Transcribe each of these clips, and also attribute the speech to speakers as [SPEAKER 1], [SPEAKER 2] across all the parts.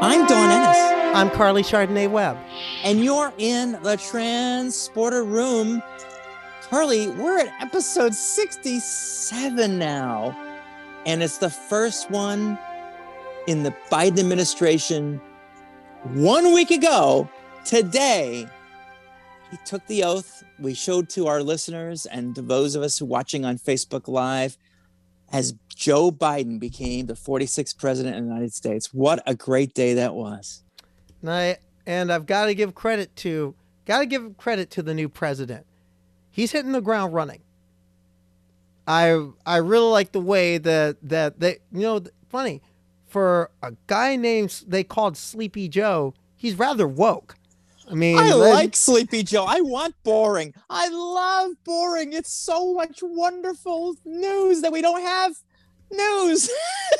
[SPEAKER 1] I'm Dawn Ennis.
[SPEAKER 2] I'm Karleigh Chardonnay Webb.
[SPEAKER 1] And you're in the Transporter Room. Karleigh, we're at episode 67 now. And it's the first one in the Biden administration one week ago. Today, he took the oath. We showed to our listeners and to those of us who are watching on Facebook Live as Joe Biden became the 46th president of the United States. What a great day that was.
[SPEAKER 2] And, I, and I've got to give credit to got to give credit to the new president. He's hitting the ground running. I I really like the way that that they you know funny for a guy named they called Sleepy Joe. He's rather woke. I mean,
[SPEAKER 1] I like Sleepy Joe. I want boring. I love boring. It's so much wonderful news that we don't have news.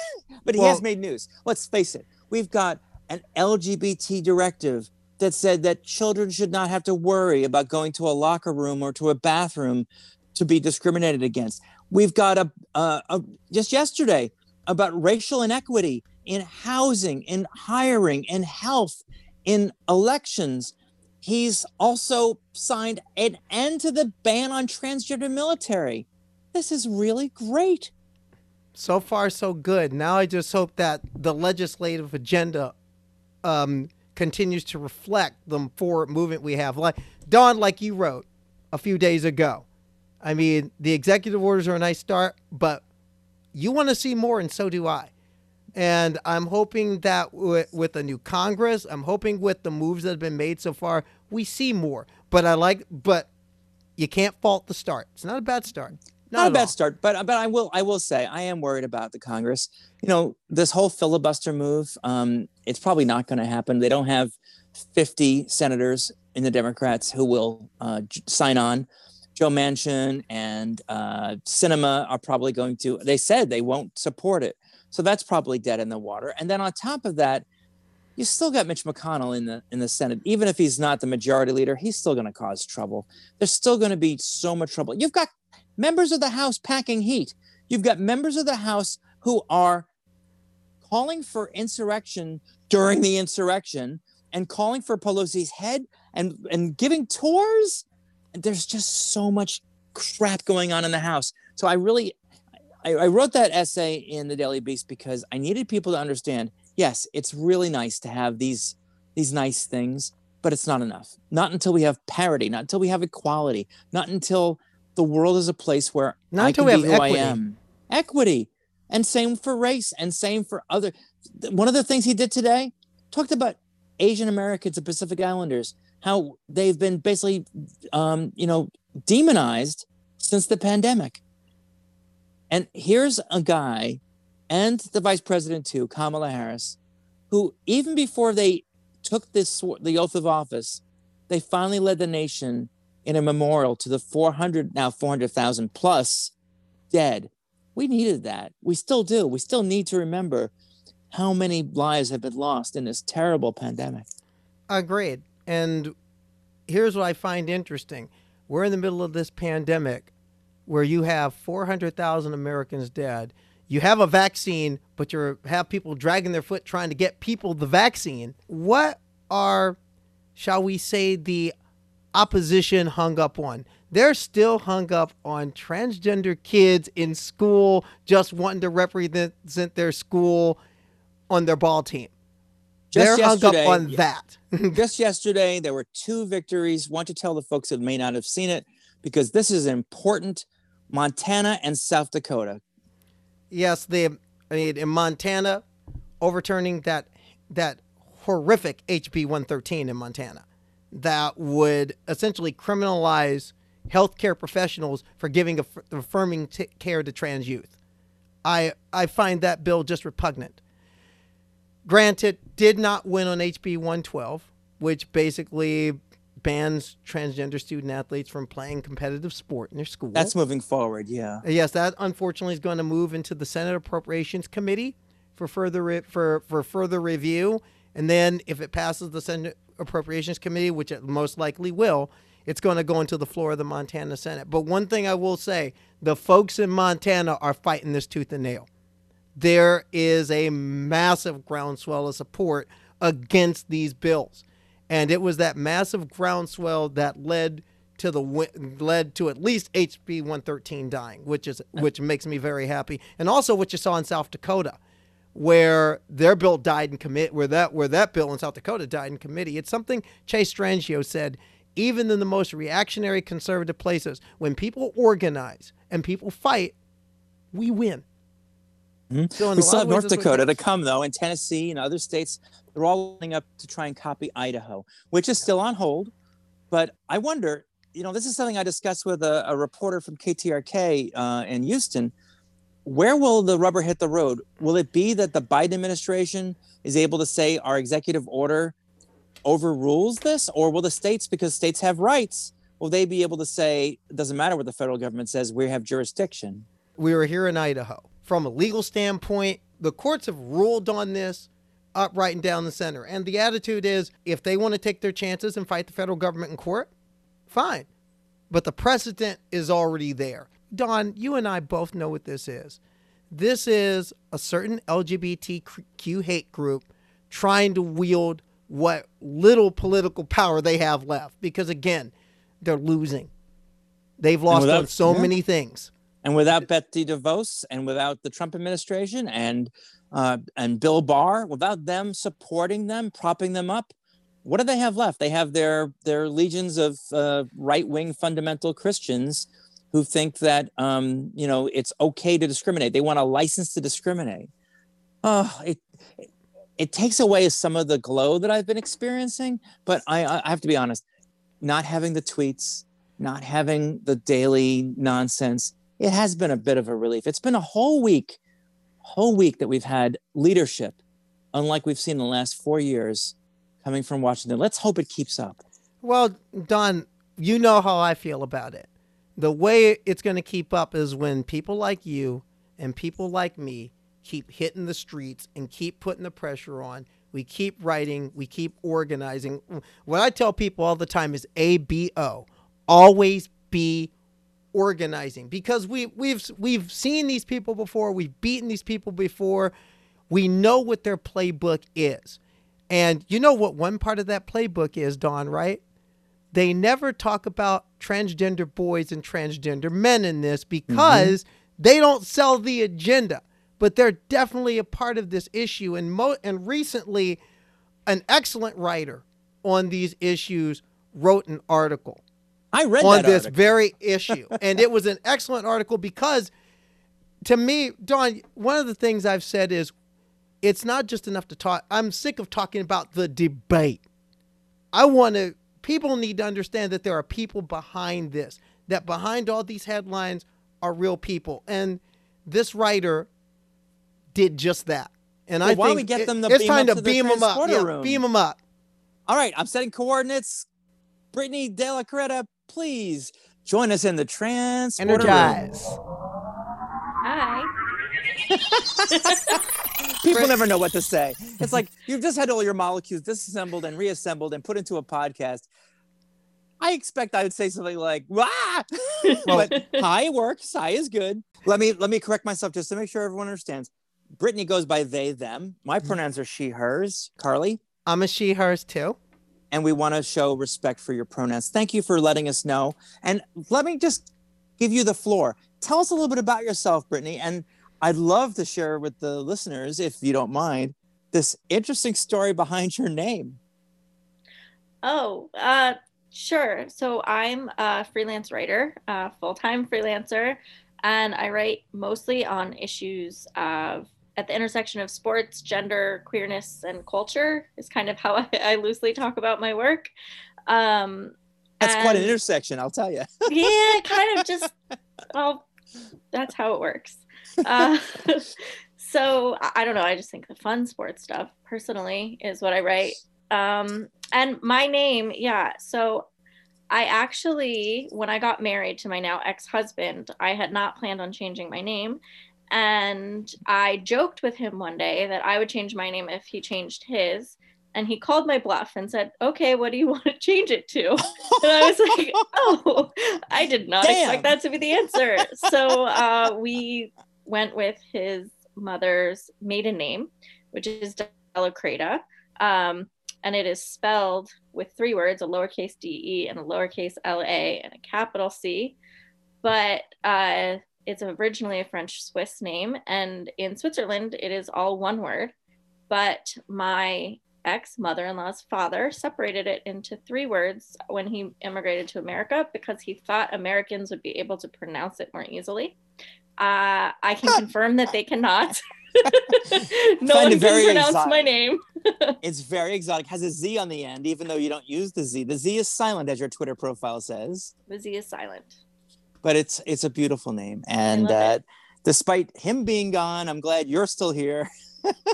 [SPEAKER 1] but he well, has made news. Let's face it. We've got an LGBT directive that said that children should not have to worry about going to a locker room or to a bathroom to be discriminated against. We've got a, a, a just yesterday about racial inequity in housing, in hiring, in health, in elections. He's also signed an end to the ban on transgender military. This is really great.
[SPEAKER 2] So far, so good. Now I just hope that the legislative agenda um, continues to reflect the forward movement we have. Like Dawn, like you wrote a few days ago. I mean, the executive orders are a nice start, but you want to see more, and so do I. And I'm hoping that with, with the new Congress, I'm hoping with the moves that have been made so far, we see more. But I like, but you can't fault the start. It's not a bad start.
[SPEAKER 1] Not, not a bad all. start, but but I will I will say I am worried about the Congress. You know, this whole filibuster move. Um, it's probably not going to happen. They don't have 50 senators in the Democrats who will uh, sign on. Joe Manchin and uh, Sinema are probably going to. They said they won't support it, so that's probably dead in the water. And then on top of that, you still got Mitch McConnell in the in the Senate. Even if he's not the majority leader, he's still going to cause trouble. There's still going to be so much trouble. You've got members of the House packing heat. You've got members of the House who are calling for insurrection during the insurrection and calling for Pelosi's head and, and giving tours. There's just so much crap going on in the House. So I really, I, I wrote that essay in the Daily Beast because I needed people to understand. Yes, it's really nice to have these these nice things, but it's not enough. Not until we have parity. Not until we have equality. Not until the world is a place where not I can be who equity. I am. Equity. And same for race and same for other. One of the things he did today talked about Asian Americans and Pacific Islanders, how they've been basically, um, you know, demonized since the pandemic. And here's a guy and the vice president too, Kamala Harris, who even before they took this the oath of office, they finally led the nation in a memorial to the 400 now 400,000 plus dead. We needed that. We still do. We still need to remember how many lives have been lost in this terrible pandemic.
[SPEAKER 2] Agreed. And here's what I find interesting. We're in the middle of this pandemic where you have 400,000 Americans dead. You have a vaccine, but you have people dragging their foot trying to get people the vaccine. What are, shall we say, the opposition hung up on. They're still hung up on transgender kids in school just wanting to represent their school on their ball team. Just They're hung up on that.
[SPEAKER 1] just yesterday, there were two victories. Want to tell the folks that may not have seen it because this is important. Montana and South Dakota.
[SPEAKER 2] Yes, they. I mean, in Montana, overturning that that horrific HB 113 in Montana that would essentially criminalize healthcare professionals for giving affirming t- care to trans youth. I I find that bill just repugnant. Granted, did not win on HB 112, which basically bans transgender student athletes from playing competitive sport in their school.
[SPEAKER 1] That's moving forward, yeah.
[SPEAKER 2] Uh, yes, that unfortunately is going to move into the Senate Appropriations Committee for further re- for for further review, and then if it passes the Senate Appropriations Committee, which it most likely will, it's going to go into the floor of the Montana Senate. But one thing I will say the folks in Montana are fighting this tooth and nail. There is a massive groundswell of support against these bills. And it was that massive groundswell that led to the led to at least HB 113 dying, which is which makes me very happy. And also what you saw in South Dakota where their bill died in commit where that where that bill in South Dakota died in committee. It's something Chase Strangio said even in the most reactionary conservative places, when people organize and people fight, we win.
[SPEAKER 1] Mm-hmm. So we still have North Dakota to come, though, and Tennessee and other states. They're all lining up to try and copy Idaho, which is still on hold. But I wonder, you know, this is something I discussed with a, a reporter from KTRK uh, in Houston. Where will the rubber hit the road? Will it be that the Biden administration is able to say our executive order overrules this, or will the states, because states have rights, will they be able to say it doesn't matter what the federal government says, we have jurisdiction?
[SPEAKER 2] We are here in Idaho. From a legal standpoint, the courts have ruled on this up, right, and down the center. And the attitude is if they want to take their chances and fight the federal government in court, fine. But the precedent is already there. Dawn, you and I both know what this is. This is a certain LGBTQ hate group trying to wield what little political power they have left because again they're losing they've lost without, on so yeah. many things
[SPEAKER 1] and without betsy devos and without the trump administration and uh, and bill barr without them supporting them propping them up what do they have left they have their their legions of uh, right-wing fundamental christians who think that um, you know it's okay to discriminate they want a license to discriminate oh it it takes away some of the glow that I've been experiencing. But I, I have to be honest, not having the tweets, not having the daily nonsense, it has been a bit of a relief. It's been a whole week, whole week that we've had leadership, unlike we've seen in the last four years, coming from Washington. Let's hope it keeps up.
[SPEAKER 2] Well, Dawn, you know how I feel about it. The way it's going to keep up is when people like you and people like me keep hitting the streets and keep putting the pressure on. We keep writing, we keep organizing. What I tell people all the time is ABO. Always be organizing because we we've we've seen these people before, we've beaten these people before. We know what their playbook is. And you know what one part of that playbook is, Dawn, right? They never talk about transgender boys and transgender men in this because mm-hmm. they don't sell the agenda but they're definitely a part of this issue. And mo- and recently, an excellent writer on these issues wrote an article.
[SPEAKER 1] I read
[SPEAKER 2] on this
[SPEAKER 1] article.
[SPEAKER 2] very issue, and it was an excellent article because, to me, Dawn, one of the things I've said is, it's not just enough to talk. I'm sick of talking about the debate. I want to. People need to understand that there are people behind this. That behind all these headlines are real people, and this writer did just that. And well, I
[SPEAKER 1] why
[SPEAKER 2] think
[SPEAKER 1] we get them
[SPEAKER 2] it, it's
[SPEAKER 1] time
[SPEAKER 2] to,
[SPEAKER 1] to
[SPEAKER 2] beam them up. Yeah, beam them up.
[SPEAKER 1] All right, I'm setting coordinates. Britni de la Cretaz, please join us in the trans.
[SPEAKER 2] Energize.
[SPEAKER 3] Hi.
[SPEAKER 1] People never know what to say. It's like you've just had all your molecules disassembled and reassembled and put into a podcast. I expect I would say something like "Wah!" but hi works. Hi is good. Let me let me correct myself just to make sure everyone understands. Britni goes by they, them. My mm-hmm. pronouns are she, hers. Karleigh?
[SPEAKER 2] I'm a she, hers too.
[SPEAKER 1] And we want to show respect for your pronouns. Thank you for letting us know. And let me just give you the floor. Tell us a little bit about yourself, Britni. And I'd love to share with the listeners, if you don't mind, this interesting story behind your name.
[SPEAKER 3] Oh, uh, sure. So I'm a freelance writer, a full time freelancer, and I write mostly on issues of at the intersection of sports, gender, queerness, and culture is kind of how I, I loosely talk about my work. Um,
[SPEAKER 1] that's quite an intersection, I'll tell you.
[SPEAKER 3] yeah, kind of just, well, that's how it works. Uh, so I don't know. I just think the fun sports stuff personally is what I write. Um, and my name, yeah. So I actually, when I got married to my now ex husband, I had not planned on changing my name. And I joked with him one day that I would change my name if he changed his. And he called my bluff and said, Okay, what do you want to change it to? And I was like, Oh, I did not Damn. expect that to be the answer. so uh, we went with his mother's maiden name, which is de la Cretaz. Um, and it is spelled with three words a lowercase de and a lowercase la and a capital C. But uh, it's originally a French Swiss name. And in Switzerland, it is all one word. But my ex mother in law's father separated it into three words when he immigrated to America because he thought Americans would be able to pronounce it more easily. Uh, I can confirm that they cannot. no one can pronounce exotic. my name.
[SPEAKER 1] it's very exotic. Has a Z on the end, even though you don't use the Z. The Z is silent, as your Twitter profile says.
[SPEAKER 3] The Z is silent.
[SPEAKER 1] But it's it's a beautiful name, and uh, despite him being gone, I'm glad you're still here.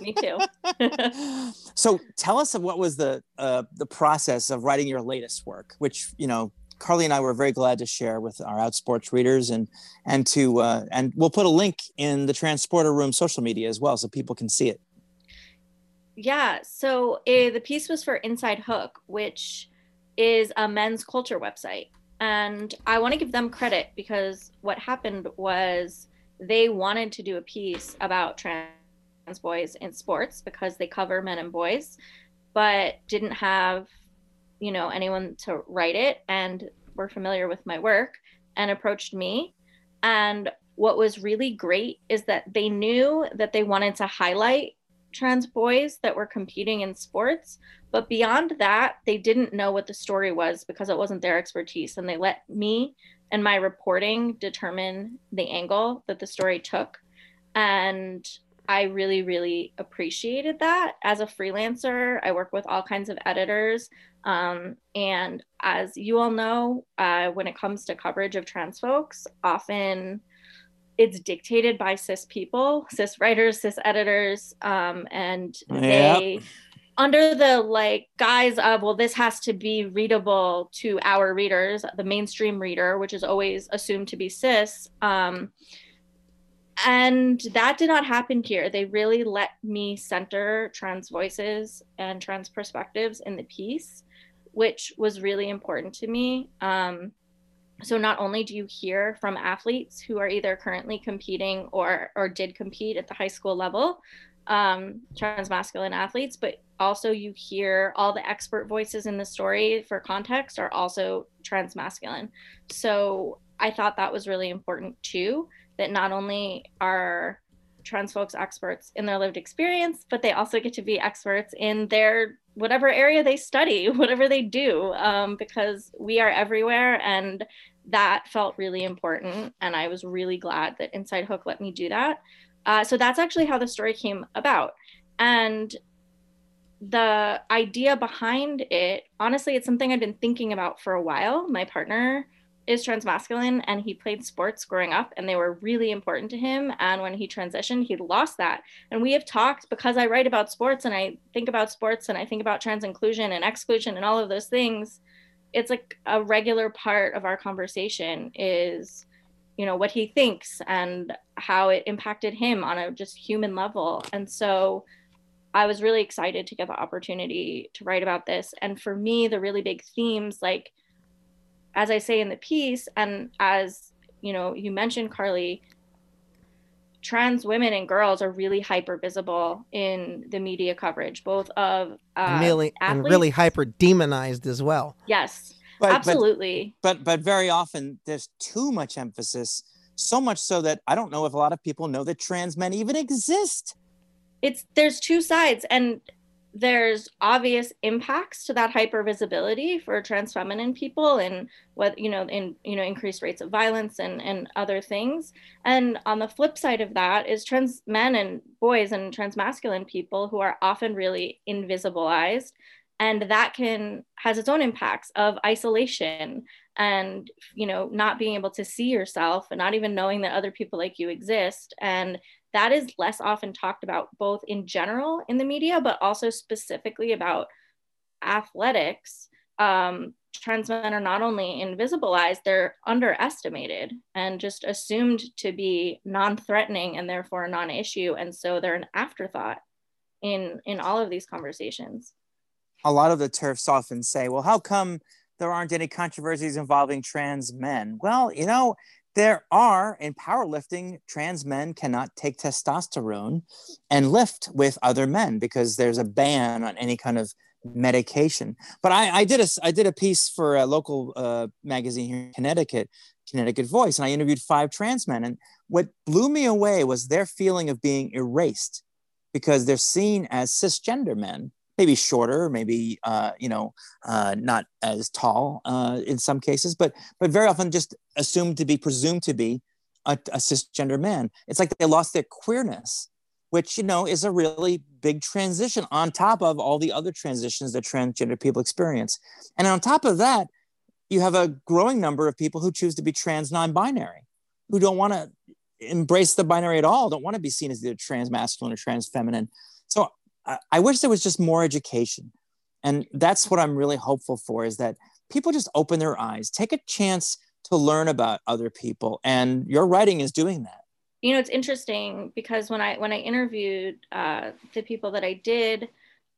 [SPEAKER 3] Me too.
[SPEAKER 1] so tell us what was the uh, the process of writing your latest work, which you know Karleigh and I were very glad to share with our Outsports readers, and and to uh, and we'll put a link in the Transporter Room social media as well, so people can see it.
[SPEAKER 3] Yeah. So uh, the piece was for Inside Hook, which is a men's culture website, and I want to give them credit because what happened was they wanted to do a piece about trans boys in sports because they cover men and boys, but didn't have, you know, anyone to write it and were familiar with my work and approached me. And what was really great is that they knew that they wanted to highlight trans boys that were competing in sports. But beyond that, they didn't know what the story was because it wasn't their expertise. And they let me and my reporting determine the angle that the story took. And I really, really appreciated that. As a freelancer, I work with all kinds of editors. Um, and as you all know, uh, when it comes to coverage of trans folks, often it's dictated by cis people, cis writers, cis editors, um, and yep. they under the like guise of well this has to be readable to our readers the mainstream reader which is always assumed to be cis um, and that did not happen here. They really let me center trans voices and trans perspectives in the piece, which was really important to me. Um, so not only do you hear from athletes who are either currently competing or or did compete at the high school level, um, trans masculine athletes, but also you hear all the expert voices in the story for context are also trans masculine. So I thought that was really important too that not only are trans folks experts in their lived experience, but they also get to be experts in their whatever area they study, whatever they do, um, because we are everywhere. And that felt really important. And I was really glad that Inside Hook let me do that. Uh, so that's actually how the story came about. And the idea behind it, honestly, it's something I've been thinking about for a while. My partner is transmasculine and he played sports growing up and they were really important to him and when he transitioned he lost that and we have talked because i write about sports and i think about sports and i think about trans inclusion and exclusion and all of those things it's like a regular part of our conversation is you know what he thinks and how it impacted him on a just human level. And so i was really excited to get the opportunity to write about this. And for me the really big themes like as I say in the piece, and as you know, you mentioned Karleigh, trans women and girls are really hyper visible in the media coverage, both of uh,
[SPEAKER 2] and really and really hyper demonized as well.
[SPEAKER 3] Yes, but, absolutely.
[SPEAKER 1] But, but but very often there's too much emphasis, so much so that I don't know if a lot of people know that trans men even exist.
[SPEAKER 3] It's there's two sides, and there's obvious impacts to that hypervisibility for trans feminine people and what you know in you know increased rates of violence and and other things. And on the flip side of that is trans men and boys and trans masculine people who are often really invisibilized. And that can has its own impacts of isolation and you know not being able to see yourself and not even knowing that other people like you exist. And that is less often talked about both in general in the media but also specifically about athletics um, trans men are not only invisibilized they're underestimated and just assumed to be non-threatening and therefore a non-issue. And so they're an afterthought in in all of these conversations.
[SPEAKER 1] A lot of the turfs often say well how come there aren't any controversies involving trans men? Well you know there are in powerlifting, trans men cannot take testosterone and lift with other men because there's a ban on any kind of medication. But I, I did a I did a piece for a local uh, magazine here in Connecticut, Connecticut Voice, and I interviewed five trans men. And what blew me away was their feeling of being erased because they're seen as cisgender men maybe shorter, maybe uh, you know uh, not as tall uh, in some cases, but but very often just assumed to be presumed to be a, a, cisgender man. It's like they lost their queerness, which you know is a really big transition on top of all the other transitions that transgender people experience, and on top of that, you have a growing number of people who choose to be trans non-binary, who don't want to embrace the binary at all, don't want to be seen as either trans masculine or trans feminine. So I, wish there was just more education. And that's what I'm really hopeful for is that people just open their eyes, take a chance to learn about other people. And your writing is doing that.
[SPEAKER 3] You know, it's interesting because when I when I interviewed uh, the people that I did,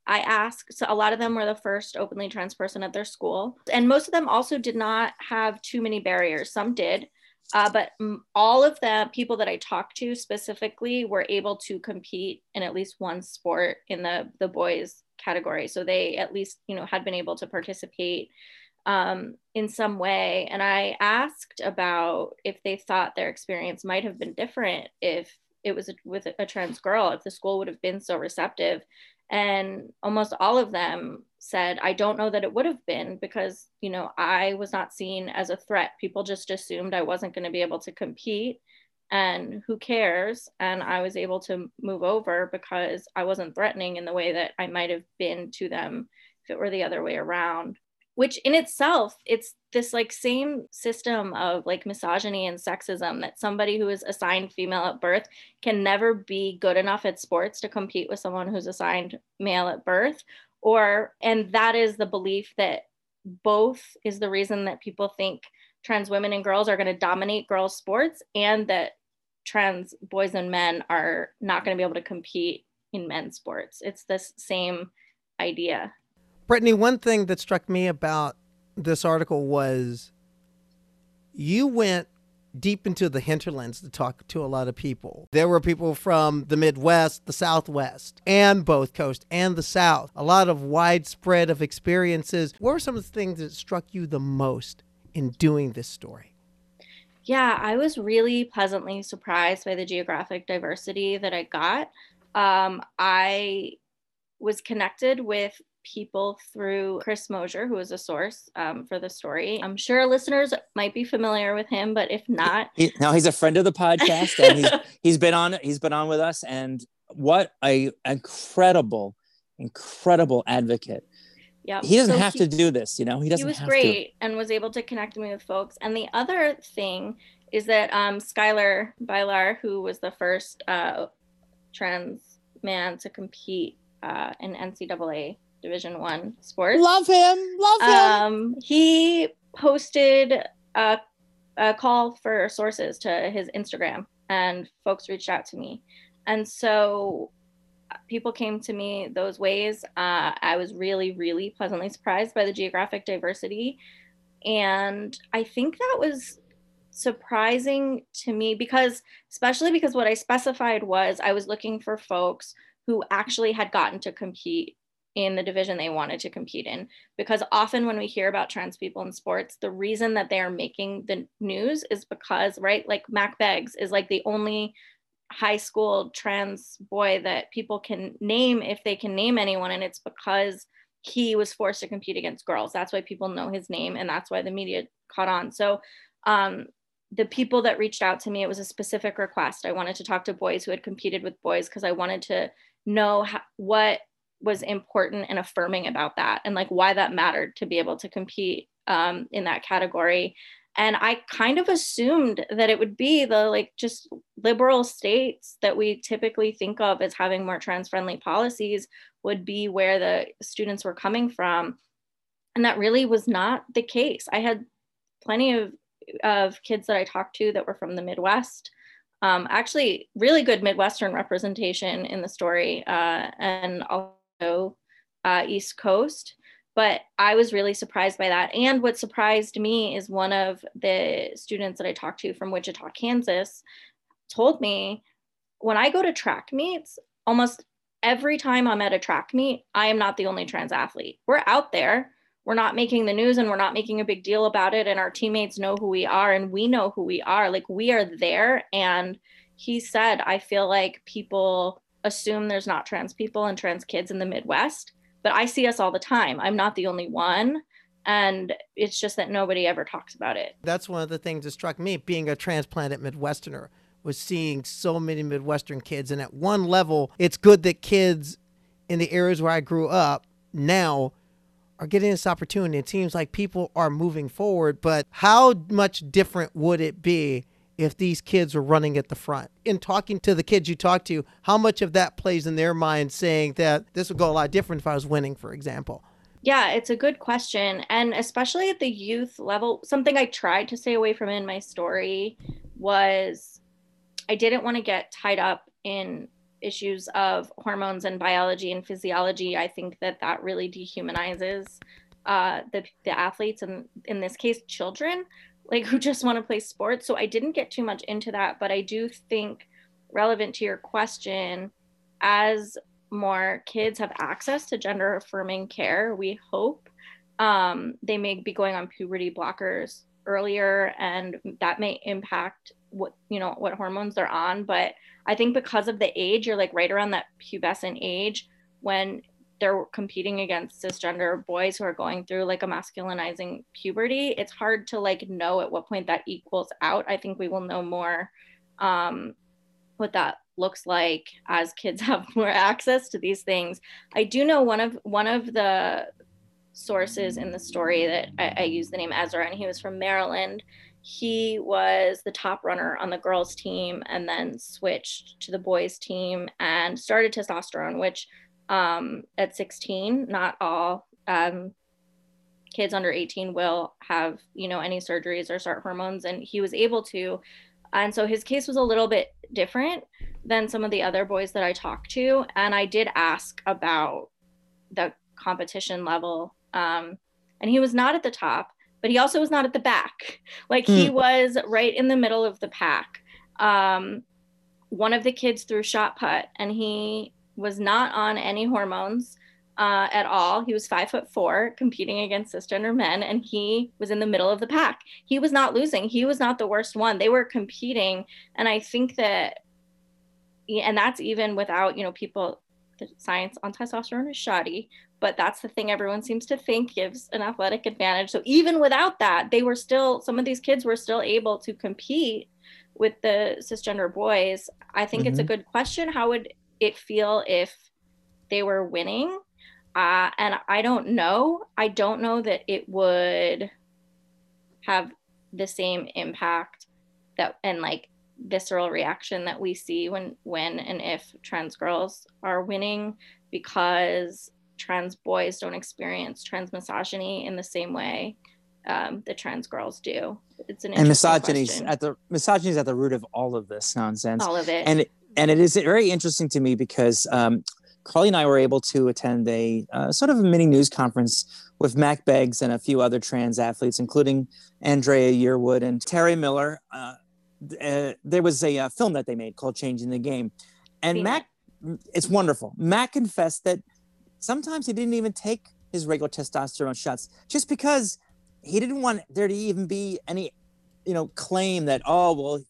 [SPEAKER 3] I asked, so a lot of them were the first openly trans person at their school. And most of them also did not have too many barriers. Some did. Uh, but all of the people that I talked to specifically were able to compete in at least one sport in the the boys category. So they at least you know had been able to participate um, in some way. And I asked about if they thought their experience might have been different if it was a, with a trans girl, if the school would have been so receptive. And almost all of them said, I don't know that it would have been because, you know, I was not seen as a threat. People just assumed I wasn't going to be able to compete and who cares? And I was able to move over because I wasn't threatening in the way that I might have been to them if it were the other way around. Which in itself, it's this like same system of like misogyny and sexism that somebody who is assigned female at birth can never be good enough at sports to compete with someone who's assigned male at birth or and that is the belief that both is the reason that people think trans women and girls are going to dominate girls sports and that trans boys and men are not going to be able to compete in men's sports. It's this same idea
[SPEAKER 2] britni one thing that struck me about this article was you went deep into the hinterlands to talk to a lot of people. There were people from the Midwest, the Southwest, and both coast and the South. A lot of widespread of experiences. What were some of the things that struck you the most in doing this story?
[SPEAKER 3] Yeah, I was really pleasantly surprised by the geographic diversity that I got. Um, I was connected with people through Chris Mosier, who is a source um, for the story. I'm sure listeners might be familiar with him, but if not,
[SPEAKER 1] he, now he's a friend of the podcast, and he's, he's been on he's been on with us, and what a incredible, incredible advocate. Yeah, he doesn't so have he, to do this, you know. He doesn't.
[SPEAKER 3] He was great to. and was able to connect me with folks. And the other thing is that um, Schuyler Bailar, who was the first uh, trans man to compete uh, in NCAA Division One sports.
[SPEAKER 1] Love him. Love him. Um,
[SPEAKER 3] he posted a, a call for sources to his Instagram, and folks reached out to me, and so uh, people came to me those ways. Uh, I was really, really pleasantly surprised by the geographic diversity, and I think that was surprising to me because especially because what I specified was I was looking for folks who actually had gotten to compete in the division they wanted to compete in. Because often when we hear about trans people in sports, the reason that they are making the news is because, right, like Mack Beggs is like the only high school trans boy that people can name if they can name anyone. And it's because he was forced to compete against girls. That's why people know his name and that's why the media caught on. So, um, the people that reached out to me, it was a specific request. I wanted to talk to boys who had competed with boys because I wanted to know how, what was important and affirming about that and like why that mattered to be able to compete um, in that category. And i kind of assumed that it would be the like just liberal states that we typically think of as having more trans friendly policies would be where the students were coming from. And that really was not the case. I had plenty of of kids that i talked to that were from the midwest um, actually really good midwestern representation in the story uh, and also uh, East Coast. but I was really surprised by that. And what surprised me is one of the students that I talked to from Wichita, Kansas, told me when I go to track meets, almost every time I'm at a track meet, I am not the only trans athlete. We're out there. We're not making the news and we're not making a big deal about it. And our teammates know who we are and we know who we are. Like we are there. And he said, I feel like people assume there's not trans people and trans kids in the Midwest but I see us all the time. I'm not the only one. And it's just that nobody ever talks about it.
[SPEAKER 2] That's one of the things that struck me being a transplanted Midwesterner was seeing so many Midwestern kids. And at one level, it's good that kids in the areas where I grew up now are getting this opportunity. It seems like people are moving forward, but how much different would it be if these kids were running at the front. In talking to the kids you talk to, how much of that plays in their mind saying that this would go a lot different if I was winning, for example?
[SPEAKER 3] Yeah, it's a good question. And especially at the youth level, something I tried to stay away from in my story was I didn't want to get tied up in issues of hormones and biology and physiology. I think that that really dehumanizes uh, the, the athletes and in this case, children like who just want to play sports. So I didn't get too much into that, but I do think relevant to your question, as more kids have access to gender affirming care, we hope um, they may be going on puberty blockers earlier, and that may impact what you know what hormones they're on. But I think because of the age, you're like right around that pubescent age when they're competing against cisgender boys who are going through like a masculinizing puberty it's hard to like know at what point that equals out. I think we will know more um, what that looks like as kids have more access to these things. I do know one of one of the sources in the story that I, I use the name ezra and he was from maryland. He was the top runner on the girls team and then switched to the boys team and started testosterone which um, at 16. Not all um, kids under 18 will have, you know, any surgeries or start hormones, and he was able to. And so his case was a little bit different than some of the other boys that I talked to. And I did ask about the competition level. Um, and he was not at the top, but he also was not at the back. Like mm. he hmm. was right in the middle of the pack. Um, one of the kids threw shot put and he was not on any hormones uh, at all. He was five foot four, competing against cisgender men, and he was in the middle of the pack. He was not losing. He was not the worst one. They were competing, and I think that, and that's even without you know people. The science on testosterone is shoddy, but that's the thing everyone seems to think gives an athletic advantage. So even without that, they were still some of these kids were still able to compete with the cisgender boys. I think mm-hmm. it's a mm-hmm. good question. How would it feel if they were winning. Uh, and I don't know. I don't know that it would have the same impact that and like visceral reaction that we see when when and if trans girls are winning because trans boys don't experience trans misogyny in the same way um, the trans girls do. It's an
[SPEAKER 1] and misogyny at the misogyny is at the root of all of this nonsense.
[SPEAKER 3] All of it,
[SPEAKER 1] and it, and it is very interesting to me because um, Karleigh and I were able to attend a uh, sort of a mini news conference with Mack Beggs and a few other trans athletes, including Andrea Yearwood and Terry Miller. Uh, uh, there was a uh, film that they made called Changing the Game. And Mack, it's wonderful. Mack confessed that sometimes he didn't even take his regular testosterone shots just because he didn't want there to even be any, you know, claim that, oh, well,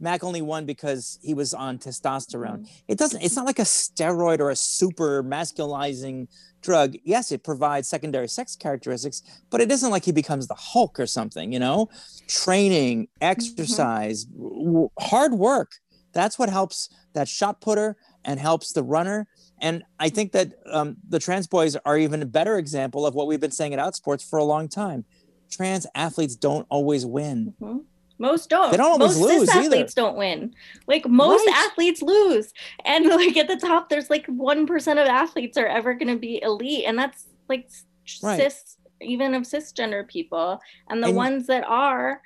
[SPEAKER 1] Mack only won because he was on testosterone. Mm-hmm. It doesn't, it's not like a steroid or a super masculizing drug. Yes, it provides secondary sex characteristics, but it isn't like he becomes the Hulk or something, you know? Training, mm-hmm. exercise, mm-hmm. w- hard work. That's what helps that shot putter and helps the runner. And I think that um, the trans boys are even a better example of what we've been saying at Outsports for a long time. Trans athletes don't always win.
[SPEAKER 3] Mm-hmm most don't. They don't always most lose athletes don't win. Like most right. athletes lose, and like at the top, there's like one percent of athletes are ever going to be elite, and that's like right. cis, even of cisgender people, and the and ones that are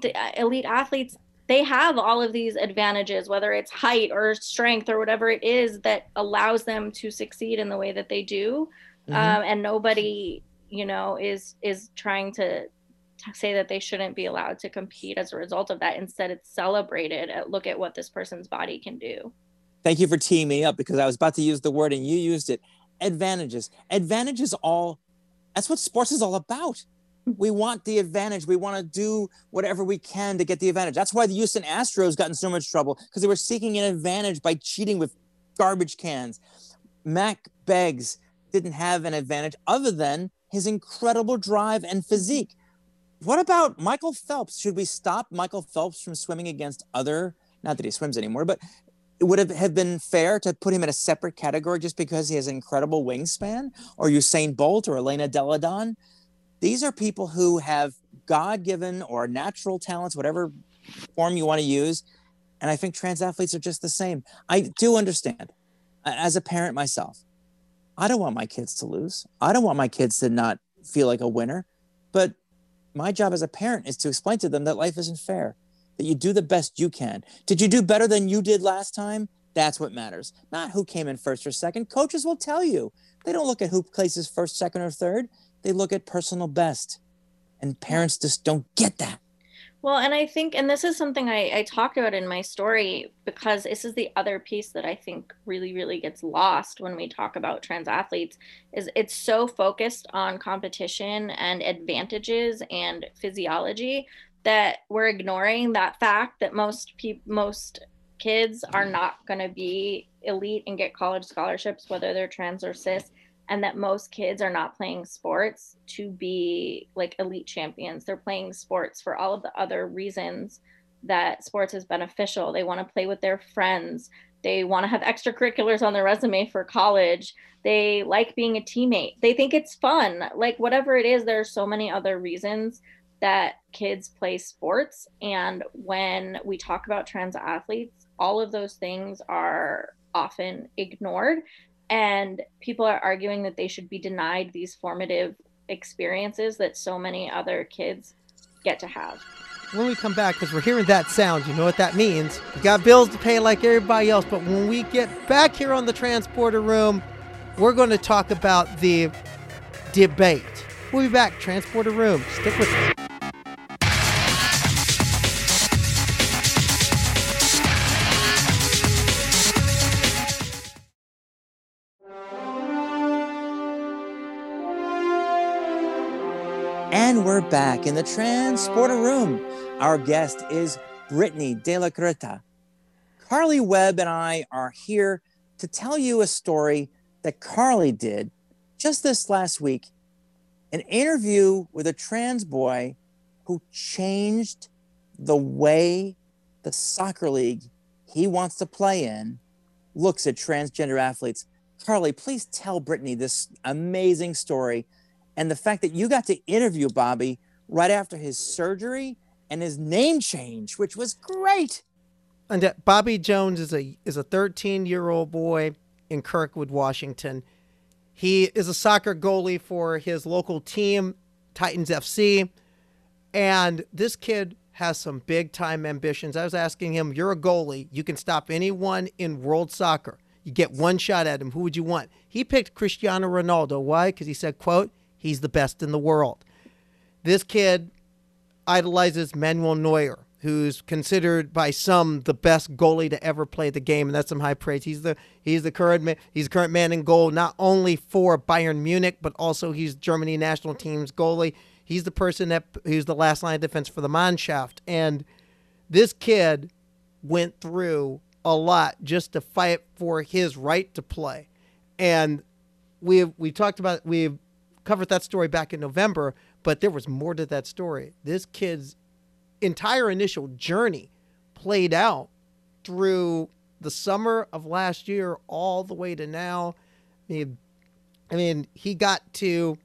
[SPEAKER 3] the uh, elite athletes. They have all of these advantages, whether it's height or strength or whatever it is that allows them to succeed in the way that they do. mm-hmm. um, and nobody you know is is trying to say that they shouldn't be allowed to compete as a result of that instead it's celebrated at look at what this person's body can do
[SPEAKER 1] thank you for teeing me up because i was about to use the word and you used it advantages advantages all that's what sports is all about we want the advantage. We want to do whatever we can to get the advantage. That's why the Houston Astros got in so much trouble because they were seeking an advantage by cheating with garbage cans. Mack Beggs didn't have an advantage other than his incredible drive and physique. What about Michael Phelps? Should we stop Michael Phelps from swimming against other, not that he swims anymore, but it would have, have been fair to put him in a separate category just because he has an incredible wingspan or Usain Bolt or Elena Delle Donne? These are people who have God given or natural talents, whatever form you want to use. And I think trans athletes are just the same. I do understand as a parent myself, I don't want my kids to lose. I don't want my kids to not feel like a winner. But my job as a parent is to explain to them that life isn't fair, that you do the best you can. Did you do better than you did last time? That's what matters, not who came in first or second. Coaches will tell you. They don't look at who places first, second, or third they look at personal best. And parents just don't get that.
[SPEAKER 3] Well, and I think, and this is something I, I talked about in my story because this is the other piece that I think really, really gets lost when we talk about trans athletes is it's so focused on competition and advantages and physiology that we're ignoring that fact that most people, most kids are not going to be elite and get college scholarships, whether they're trans or cis and that most kids are not playing sports to be like elite champions. They're playing sports for all of the other reasons that sports is beneficial. They want to play with their friends. They want to have extracurriculars on their resume for college. They like being a teammate. They think it's fun. Like whatever it is, there are so many other reasons that kids play sports. And when we talk about trans athletes, all of those things are often ignored and people are arguing that they should be denied these formative experiences that so many other kids get to have.
[SPEAKER 2] When we come back, because we're hearing that sound, you know what that means. We got bills to pay like everybody else, but when we get back here on the transporter room, we're going to talk about the debate. We'll be back, transporter room. Stick with us.
[SPEAKER 1] Back in the transporter room. Our guest is Britni de la Cretaz. Karleigh Webb and I are here to tell you a story that Karleigh did just this last week an interview with a trans boy who changed the way the soccer league he wants to play in looks at transgender athletes. Karleigh, please tell Britni this amazing story and the fact that you got to interview Bobby right after his surgery and his name change, which was great.
[SPEAKER 2] And Bobby Jones is a is a 13 year old boy in Kirkwood, Washington. He is a soccer goalie for his local team, Titans FC, and this kid has some big time ambitions. I was asking him, "You're a goalie. You can stop anyone in world soccer. You get one shot at him. Who would you want?" He picked Cristiano Ronaldo. Why? Because he said, "quote He's the best in the world. This kid idolizes Manuel Neuer, who's considered by some the best goalie to ever play the game, and that's some high praise. He's the he's the current man, he's the current man in goal, not only for Bayern Munich, but also he's Germany national team's goalie. He's the person that who's the last line of defense for the Mannschaft, and this kid went through a lot just to fight for his right to play, and we we talked about we've covered that story back in November, but there was more to that story. This kid's entire initial journey played out through the summer of last year all the way to now. I mean, I mean he got to,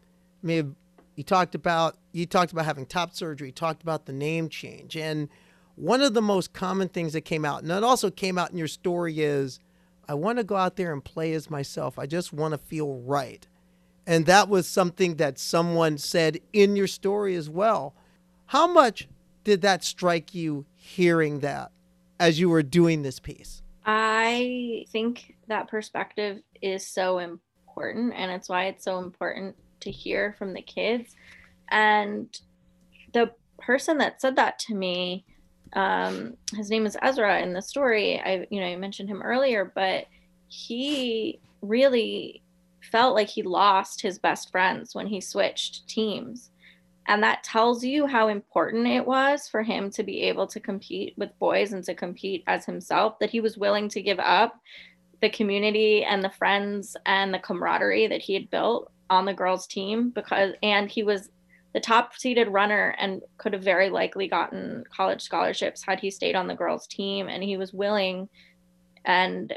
[SPEAKER 2] I mean, he talked about he talked about having top surgery. He talked about the name change, and one of the most common things that came out, and it also came out in your story, is I want to go out there and play as myself. I just want to feel right. And that was something that someone said in your story as well. How much did that strike you hearing that as you were doing this piece?
[SPEAKER 3] I think that perspective is so important and it's why it's so important to hear from the kids and the person that said that to me um, his name is ezra in the story i you know i mentioned him earlier but he really felt like he lost his best friends when he switched teams. And that tells you how important it was for him to be able to compete with boys and to compete as himself that he was willing to give up the community and the friends and the camaraderie that he had built on the girls team because and he was the top seeded runner and could have very likely gotten college scholarships had he stayed on the girls team. And he was willing and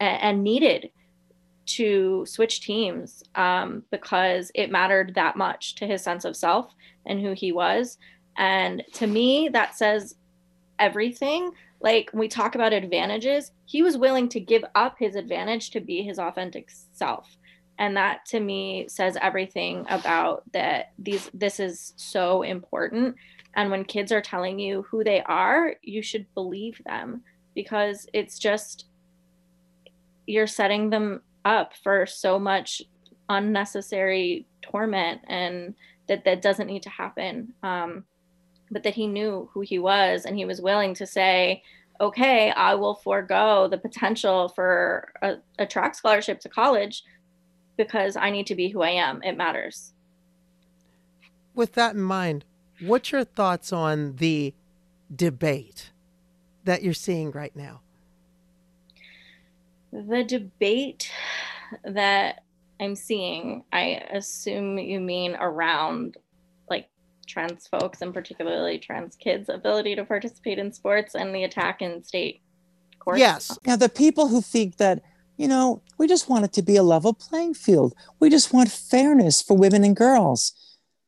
[SPEAKER 3] and needed to switch teams um, because it mattered that much to his sense of self and who he was. And to me, that says everything. Like when we talk about advantages, he was willing to give up his advantage to be his authentic self. And that to me says everything about that these this is so important. And when kids are telling you who they are, you should believe them because it's just you're setting them up for so much unnecessary torment and that that doesn't need to happen. Um, but that he knew who he was and he was willing to say okay i will forego the potential for a, a track scholarship to college because i need to be who i am. It matters.
[SPEAKER 2] With that in mind what's your thoughts on the debate that you're seeing right now
[SPEAKER 3] the debate that I'm seeing, I assume you mean around like trans folks and particularly trans kids' ability to participate in sports and the attack in state courts.
[SPEAKER 2] Yes.
[SPEAKER 1] Now, the people who think that, you know, we just want it to be a level playing field, we just want fairness for women and girls.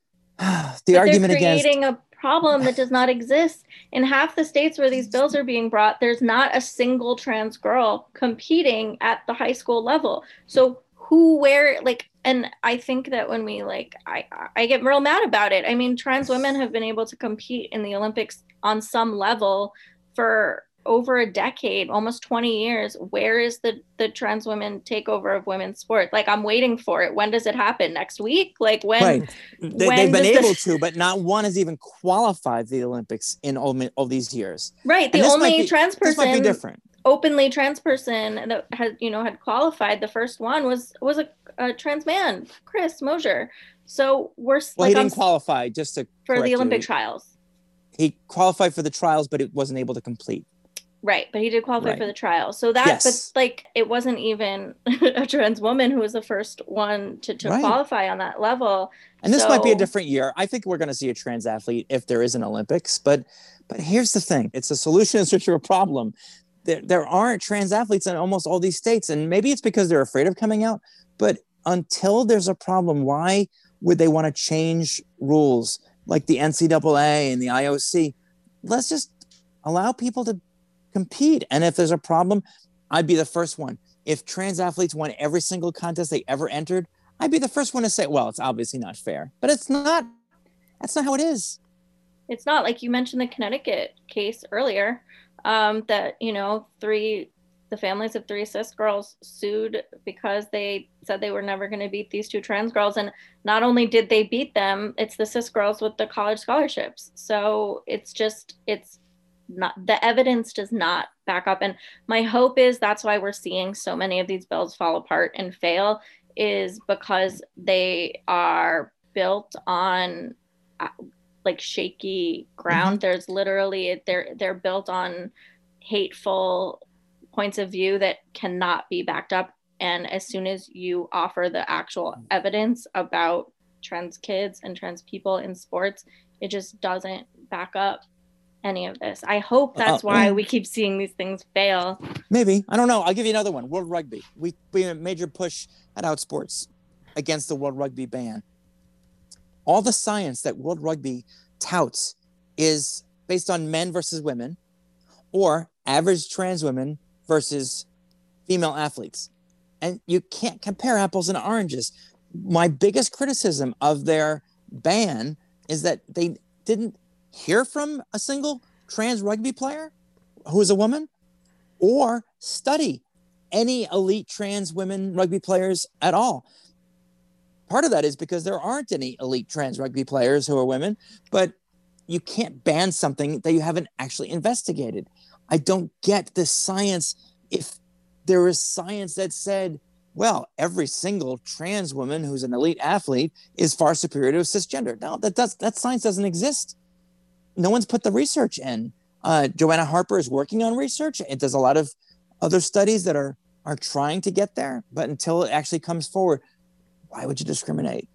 [SPEAKER 1] the
[SPEAKER 3] but
[SPEAKER 1] argument against
[SPEAKER 3] a problem that does not exist. In half the states where these bills are being brought there's not a single trans girl competing at the high school level. So who where like and i think that when we like i i get real mad about it. I mean trans women have been able to compete in the olympics on some level for over a decade, almost 20 years. Where is the the trans women takeover of women's sport? Like I'm waiting for it. When does it happen? Next week? Like when?
[SPEAKER 1] Right. They, have been able
[SPEAKER 3] the-
[SPEAKER 1] to, but not one has even qualified the Olympics in all, all these years.
[SPEAKER 3] Right. The only
[SPEAKER 1] be-
[SPEAKER 3] trans
[SPEAKER 1] This might be
[SPEAKER 3] person,
[SPEAKER 1] different.
[SPEAKER 3] openly trans person that had you know had qualified. The first one was was a, a trans man, Chris Mosier. So we're
[SPEAKER 1] Well,
[SPEAKER 3] like
[SPEAKER 1] he didn't
[SPEAKER 3] s-
[SPEAKER 1] qualify. Just to
[SPEAKER 3] for the
[SPEAKER 1] you.
[SPEAKER 3] Olympic trials.
[SPEAKER 1] He qualified for the trials, but it wasn't able to complete.
[SPEAKER 3] Right, but he did qualify
[SPEAKER 1] Right.
[SPEAKER 3] for the trial. So that,
[SPEAKER 1] Yes.
[SPEAKER 3] but like, it wasn't even a trans woman who was the first one to, to
[SPEAKER 1] Right.
[SPEAKER 3] qualify on that level.
[SPEAKER 1] And this might be a different year. I think we're going to see a trans athlete if there is an Olympics. But but here's the thing: it's a solution in search of a problem. There there aren't trans athletes in almost all these states, and maybe it's because they're afraid of coming out. But until there's a problem, why would they want to change rules like the NCAA and the IOC? Let's just allow people to compete. And if there's a problem, I'd be the first one. If trans athletes won every single contest they ever entered, I'd be the first one to say, well, it's obviously not fair. But it's not. That's not how it is.
[SPEAKER 3] It's not like you mentioned the Connecticut case earlier, um, that, you know, three, the families of three cis girls sued because they said they were never going to beat these two trans girls. And not only did they beat them, it's the cis girls with the college scholarships. So it's just, it's not, the evidence does not back up. And my hope is that's why we're seeing so many of these bills fall apart and fail, is because they are built on uh, like shaky ground. There's literally they're they're built on hateful points of view that cannot be backed up. And as soon as you offer the actual evidence about trans kids and trans people in sports, it just doesn't back up any of this. I hope that's
[SPEAKER 1] Uh,
[SPEAKER 3] why we keep seeing these things fail.
[SPEAKER 1] Maybe. I don't know. I'll give you another one. World Rugby. We we made a major push at Outsports against the World Rugby ban. All the science that World Rugby touts is based on men versus women or average trans women versus female athletes. And you can't compare apples and oranges. My biggest criticism of their ban is that they didn't hear from a single trans rugby player who is a woman or study any elite trans women rugby players at all. Part of that is because there aren't any elite trans rugby players who are women, but you can't ban something that you haven't actually investigated. I don't get the science. If there is science that said, well, every single trans woman who's an elite athlete is far superior to a cisgender. No, that does that science doesn't exist. No one's put the research in. Uh, Joanna Harper is working on research. It does a lot of other studies that are are trying to get there, but until it actually comes forward, why would you discriminate?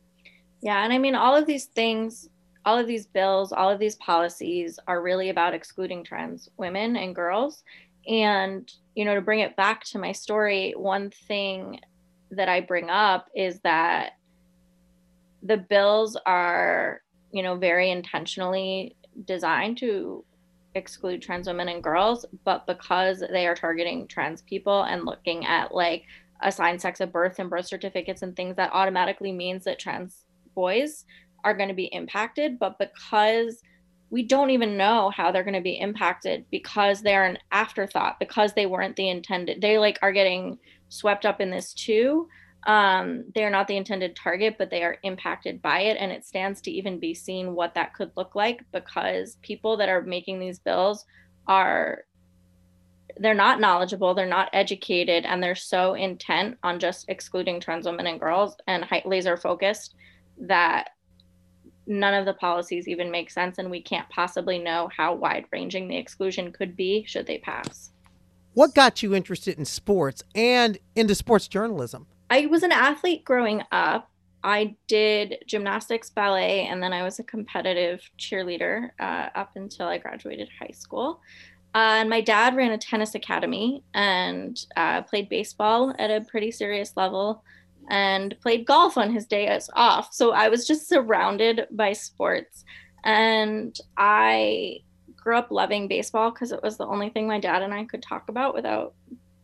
[SPEAKER 3] Yeah, and I mean all of these things, all of these bills, all of these policies are really about excluding trans women and girls. And you know, to bring it back to my story, one thing that I bring up is that the bills are, you know, very intentionally designed to exclude trans women and girls, but because they are targeting trans people and looking at like assigned sex at birth and birth certificates and things that automatically means that trans boys are going to be impacted, but because we don't even know how they're going to be impacted because they're an afterthought because they weren't the intended they like are getting swept up in this too um, they're not the intended target, but they are impacted by it. And it stands to even be seen what that could look like because people that are making these bills are they're not knowledgeable, they're not educated, and they're so intent on just excluding trans women and girls and laser focused that none of the policies even make sense, and we can't possibly know how wide ranging the exclusion could be should they pass.
[SPEAKER 2] What got you interested in sports and into sports journalism?
[SPEAKER 3] I was an athlete growing up. I did gymnastics, ballet, and then I was a competitive cheerleader uh, up until I graduated high school. Uh, and my dad ran a tennis academy and uh, played baseball at a pretty serious level and played golf on his days off. So I was just surrounded by sports. And I grew up loving baseball because it was the only thing my dad and I could talk about without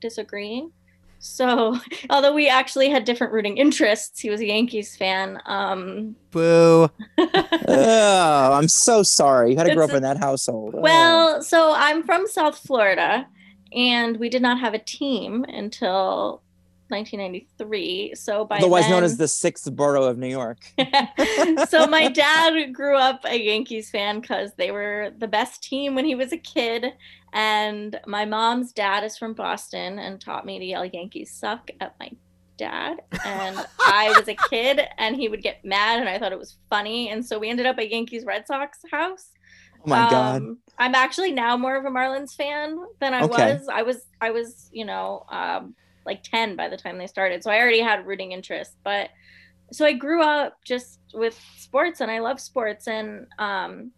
[SPEAKER 3] disagreeing. So, although we actually had different rooting interests, he was a Yankees fan. Um,
[SPEAKER 2] Boo.
[SPEAKER 1] oh, I'm so sorry. You had to grow up in that household.
[SPEAKER 3] Oh. Well, so I'm from South Florida, and we did not have a team until 1993. So by
[SPEAKER 1] otherwise
[SPEAKER 3] then,
[SPEAKER 1] known as the sixth borough of New York.
[SPEAKER 3] so my dad grew up a Yankees fan because they were the best team when he was a kid, and my mom's dad is from Boston and taught me to yell Yankees suck at my dad. And I was a kid and he would get mad and I thought it was funny. And so we ended up at Yankees Red Sox house.
[SPEAKER 1] Oh my um, god.
[SPEAKER 3] I'm actually now more of a Marlins fan than I okay. was. I was I was, you know, um, like 10 by the time they started. So I already had rooting interest, but so I grew up just with sports and I love sports and um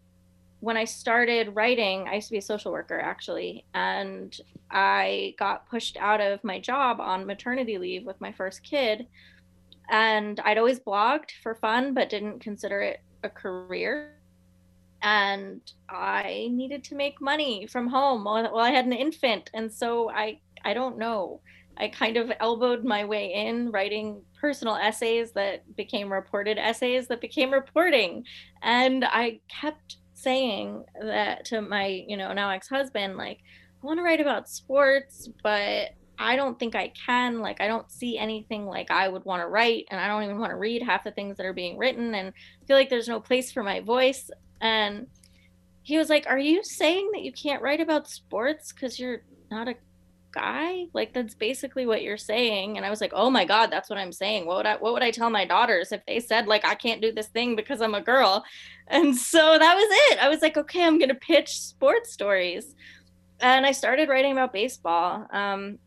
[SPEAKER 3] when I started writing, I used to be a social worker actually, and I got pushed out of my job on maternity leave with my first kid. And I'd always blogged for fun, but didn't consider it a career. And I needed to make money from home while, I had an infant. And so I, I don't know. I kind of elbowed my way in writing personal essays that became reported essays that became reporting. And I kept saying that to my, you know, now ex-husband, like, I want to write about sports, but I don't think I can. Like, I don't see anything like I would want to write, and I don't even want to read half the things that are being written, and I feel like there's no place for my voice. And he was like, Are you saying that you can't write about sports because you're not a guy? Like that's basically what you're saying and i was like oh my god that's what i'm saying. What would i what would i tell my daughters if they said like i can't do this thing because i'm a girl? And so that was it. I was like okay i'm gonna pitch sports stories. And i started writing about baseball um,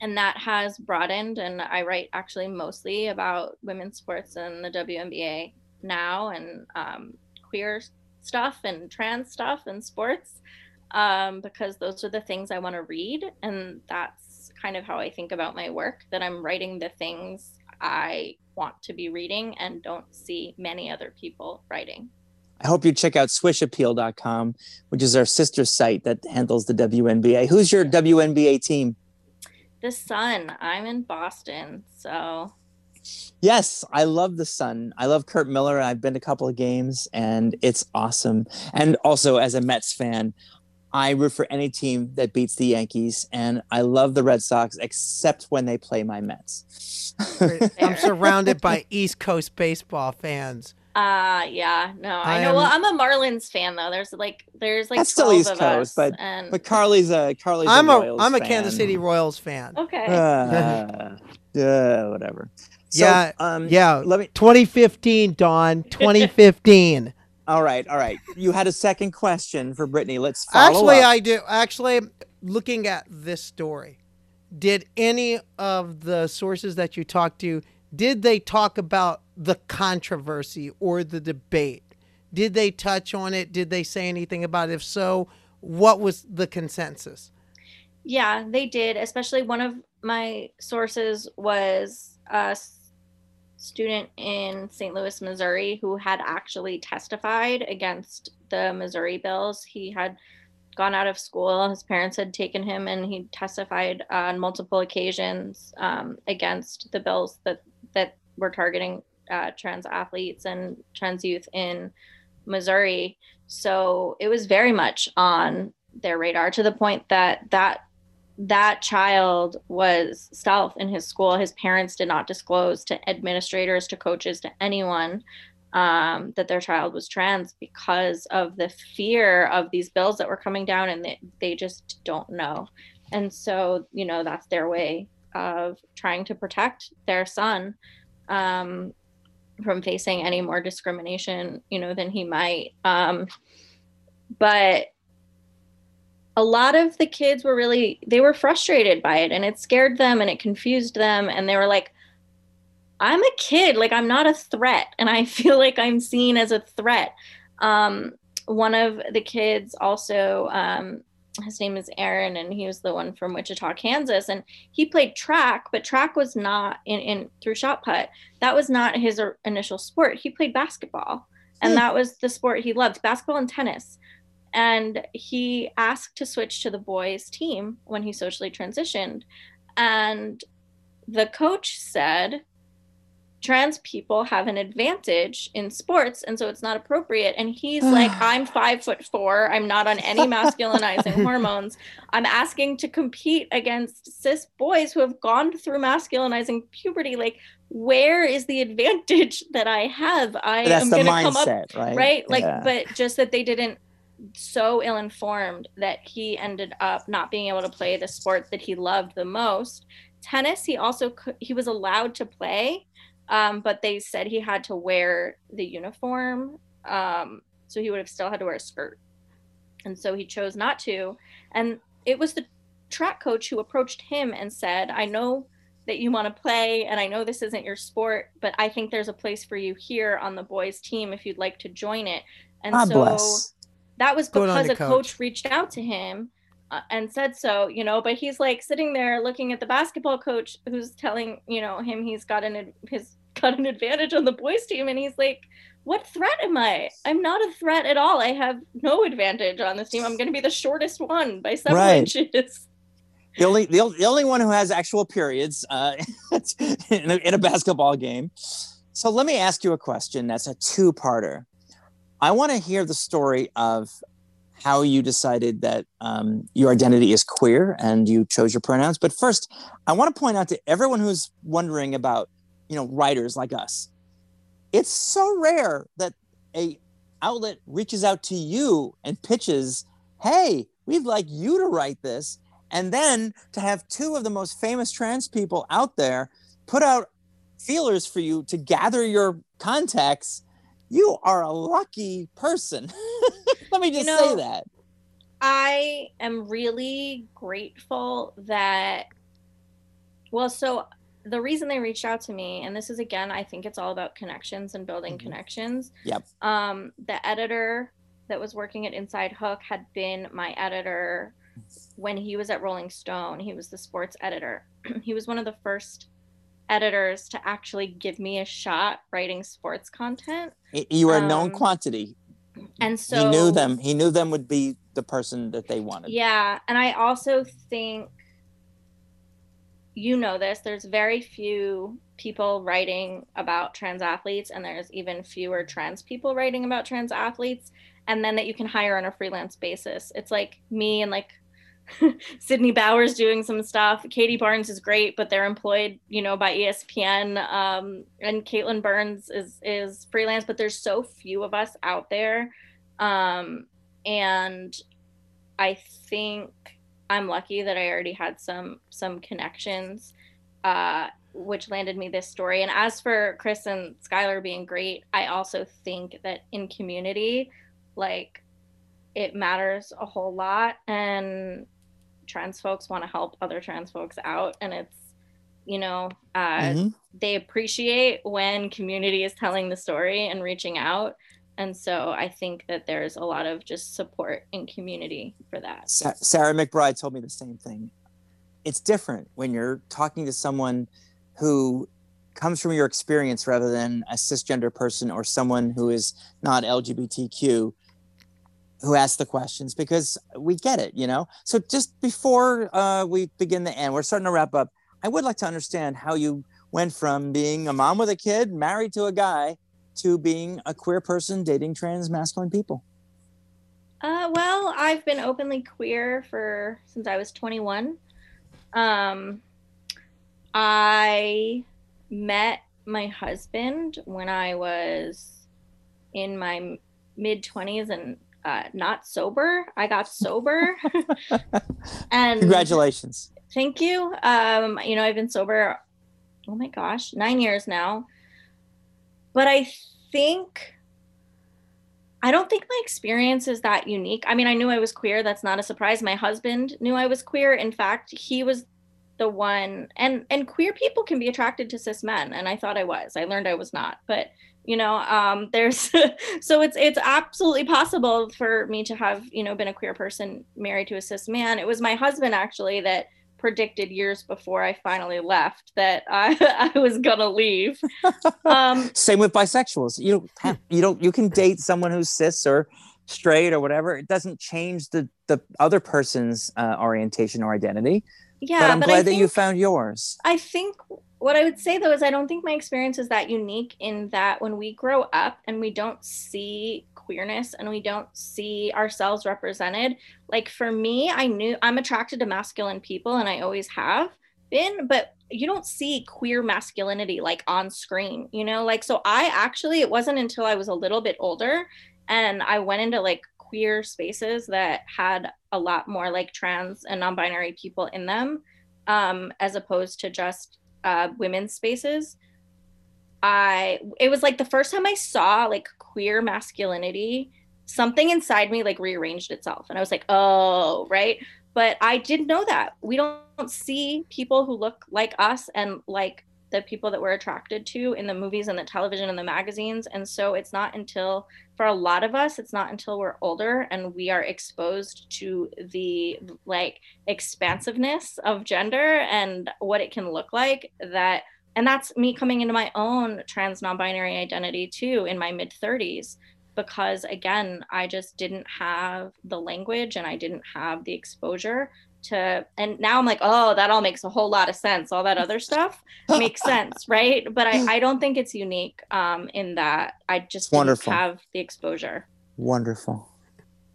[SPEAKER 3] and that has broadened and i write actually mostly about women's sports and the WNBA now and um, queer stuff and trans stuff and sports um, because those are the things I want to read. And that's kind of how I think about my work that I'm writing the things I want to be reading and don't see many other people writing.
[SPEAKER 1] I hope you check out swishappeal.com, which is our sister site that handles the WNBA. Who's your WNBA team?
[SPEAKER 3] The Sun. I'm in Boston. So
[SPEAKER 1] Yes, I love the Sun. I love Kurt Miller. I've been to a couple of games and it's awesome. And also as a Mets fan, I root for any team that beats the Yankees, and I love the Red Sox except when they play my Mets.
[SPEAKER 2] I'm surrounded by East Coast baseball fans.
[SPEAKER 3] Uh yeah, no, I,
[SPEAKER 2] I
[SPEAKER 3] know. Well, I'm a Marlins fan though. There's like there's like
[SPEAKER 1] That's still East Coast,
[SPEAKER 3] us,
[SPEAKER 1] but-
[SPEAKER 3] and
[SPEAKER 1] but Karleigh's a Karleigh's
[SPEAKER 2] I'm
[SPEAKER 1] a
[SPEAKER 2] a
[SPEAKER 1] Royals
[SPEAKER 2] I'm a
[SPEAKER 1] fan.
[SPEAKER 2] Kansas City Royals fan.
[SPEAKER 3] okay.
[SPEAKER 1] Uh, yeah, whatever. So,
[SPEAKER 2] Yeah,
[SPEAKER 1] um,
[SPEAKER 2] Yeah,
[SPEAKER 1] Let me.
[SPEAKER 2] 2015, Dawn. 2015.
[SPEAKER 1] All right, all right. You had a second question for Britni. Let's follow
[SPEAKER 2] Actually,
[SPEAKER 1] up.
[SPEAKER 2] I do. Actually, looking at this story, did any of the sources that you talked to did they talk about the controversy or the debate? Did they touch on it? Did they say anything about it? If so, what was the consensus?
[SPEAKER 3] Yeah, they did. Especially one of my sources was a s- student in St. Louis, Missouri, who had actually testified against the Missouri bills. He had gone out of school. His parents had taken him, and he testified on multiple occasions um, against the bills that that were targeting uh, trans athletes and trans youth in Missouri. So it was very much on their radar to the point that that that child was stealth in his school. His parents did not disclose to administrators, to coaches, to anyone um, that their child was trans because of the fear of these bills that were coming down, and they, they just don't know. And so, you know, that's their way of trying to protect their son um, from facing any more discrimination, you know, than he might. Um, but a lot of the kids were really they were frustrated by it and it scared them and it confused them and they were like i'm a kid like i'm not a threat and i feel like i'm seen as a threat. Um, one of the kids also um, his name is aaron and he was the one from wichita kansas and he played track but track was not in, in through shot put that was not his initial sport. He played basketball and
[SPEAKER 1] Hmm.
[SPEAKER 3] that was the sport he loved basketball and tennis and he asked to switch to the boys team when he socially transitioned. And the coach said trans people have an advantage in sports and so it's not appropriate. And he's like i'm five foot four. I'm not on any masculinizing hormones. I'm asking to compete against cis boys who have gone through masculinizing puberty. Like where is the advantage that i have? I
[SPEAKER 1] That's
[SPEAKER 3] am going to come up
[SPEAKER 1] right?
[SPEAKER 3] right? Like
[SPEAKER 1] Yeah.
[SPEAKER 3] but just that they didn't so ill informed that he ended up not being able to play the sport that he loved the most. Tennis he also he was allowed to play um, but they said he had to wear the uniform um, so he would have still had to wear a skirt. And so he chose not to. And it was the track coach who approached him and said i know that you want to play and i know this isn't your sport but i think there's a place for you here on the boys team if you'd like to join it. And
[SPEAKER 1] God
[SPEAKER 3] so
[SPEAKER 1] bless.
[SPEAKER 3] That was because a coach.
[SPEAKER 2] coach.
[SPEAKER 3] reached out to him uh, and said so you know but he's like sitting there looking at the basketball coach who's telling you know him he's got an ad- his got an advantage on the boys team and he's like what threat am i i'm not a threat at all i have no advantage on this team i'm going to be the shortest one by several
[SPEAKER 1] Right.
[SPEAKER 3] inches
[SPEAKER 1] The only the, only- the only one who has actual periods uh, in, a, in a basketball game. So let me ask you a question. That's a two-parter. I want to hear the story of how you decided that um, your identity is queer and you chose your pronouns. But first, I want to point out to everyone who's wondering about, you know, writers like us. It's so rare that a outlet reaches out to you and pitches, "Hey, we'd like you to write this." And then to have two of the most famous trans people out there put out feelers for you to gather your contacts, you are a lucky person. Let me just
[SPEAKER 3] know,
[SPEAKER 1] say that.
[SPEAKER 3] I am really grateful that, well, so the reason they reached out to me, and this is again, I think it's all about connections and building
[SPEAKER 1] Mhm.
[SPEAKER 3] connections.
[SPEAKER 1] Yep.
[SPEAKER 3] Um, the editor that was working at Inside Hook had been my editor when he was at Rolling Stone. He was the sports editor. he was one of the first editors to actually give me a shot writing sports content.
[SPEAKER 1] You are a known
[SPEAKER 3] Um,
[SPEAKER 1] quantity.
[SPEAKER 3] And so
[SPEAKER 1] he knew them. He knew them would be the person that they wanted.
[SPEAKER 3] Yeah, and I also think you know this. There's very few people writing about trans athletes, and there's even fewer trans people writing about trans athletes. and then that you can hire on a freelance basis. It's like me and like Sydney Bowers doing some stuff. Katie Barnes is great, but they're employed, you know, by ESPN. Um, and Caitlin Burns is is freelance, but there's so few of us out there. Um, and I think I'm lucky that I already had some some connections, uh, which landed me this story. And as for Chris and Schuyler being great, I also think that in community, like it matters a whole lot and trans folks want to help other trans folks out and it's you know uh, mm-hmm. they appreciate when community is telling the story and reaching out and so i think that there's a lot of just support in community for that.
[SPEAKER 1] Sarah mcbride told me the same thing. It's different when you're talking to someone who comes from your experience rather than a cisgender person or someone who is not lgbtq who asked the questions because we get it, you know. So just before uh, we begin the end, we're starting to wrap up. I would like to understand how you went from being a mom with a kid, married to a guy, to being a queer person dating trans masculine people.
[SPEAKER 3] Uh, well, I've been openly queer for since I was 21. Um, I met my husband when I was in my mid 20s and uh, not sober. I got sober.
[SPEAKER 1] and congratulations.
[SPEAKER 3] Thank you. Um, you know, I've been sober, oh my gosh, nine years now. But I think, I don't think my experience is that unique. I mean, I knew I was queer. That's not a surprise. My husband knew I was queer. In fact, he was the one and and queer people can be attracted to cis men and i thought i was i learned i was not but you know um, there's so it's it's absolutely possible for me to have you know been a queer person married to a cis man. It was my husband actually that predicted years before i finally left that i, I was gonna leave.
[SPEAKER 1] Um, same with bisexuals. You don't have, you don't you can date someone who's cis or straight or whatever. It doesn't change the the other person's uh, orientation or identity.
[SPEAKER 3] Yeah
[SPEAKER 1] but i'm but glad that you found yours.
[SPEAKER 3] I think what I would say though is I don't think my experience is that unique in that when we grow up and we don't see queerness and we don't see ourselves represented, like for me, I knew I'm attracted to masculine people and I always have been, but you don't see queer masculinity like on screen, you know? Like, so I actually, it wasn't until I was a little bit older and I went into like queer spaces that had a lot more like trans and non binary people in them. Um, as opposed to just uh, women's spaces, I it was like the first time I saw like queer masculinity, something inside me like rearranged itself, and I was like, oh, right. But I didn't know that we don't see people who look like us and like the people that we're attracted to in the movies and the television and the magazines. And so it's not until, for a lot of us, it's not until we're older and we are exposed to the like expansiveness of gender and what it can look like that. And that's me coming into my own trans non binary identity too in my mid 30s because again i just didn't have the language and i didn't have the exposure to and now i'm like oh that all makes a whole lot of sense. All that other stuff makes sense right? But i i don't think it's unique um in that i just wonderful. have the exposure.
[SPEAKER 1] Wonderful.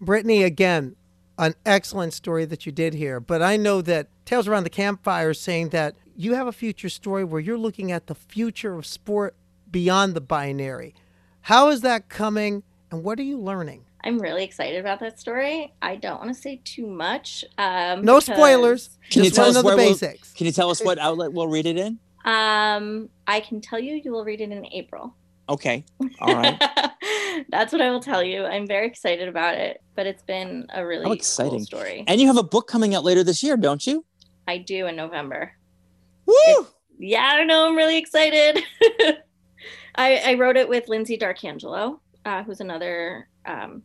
[SPEAKER 2] Britni again an excellent story that you did here but i know that tales around the campfire is saying that you have a future story where you're looking at the future of sport beyond the binary. How is that coming and what are you learning
[SPEAKER 3] I'm really excited about that story. I don't want to say too much. Um,
[SPEAKER 2] no spoilers.
[SPEAKER 1] Can you tell us the basics? We'll, can you tell us what outlet we'll read it in?
[SPEAKER 3] Um, I can tell you you will read it in April.
[SPEAKER 1] Okay. All right.
[SPEAKER 3] That's what I will tell you. I'm very excited about it, but it's been a really exciting cool story.
[SPEAKER 1] And you have a book coming out later this year, don't you?
[SPEAKER 3] I do in November.
[SPEAKER 1] Woo! It,
[SPEAKER 3] yeah, I don't know. I'm really excited. I, I wrote it with Lyndsey D'Arcangelo, uh, who's another um,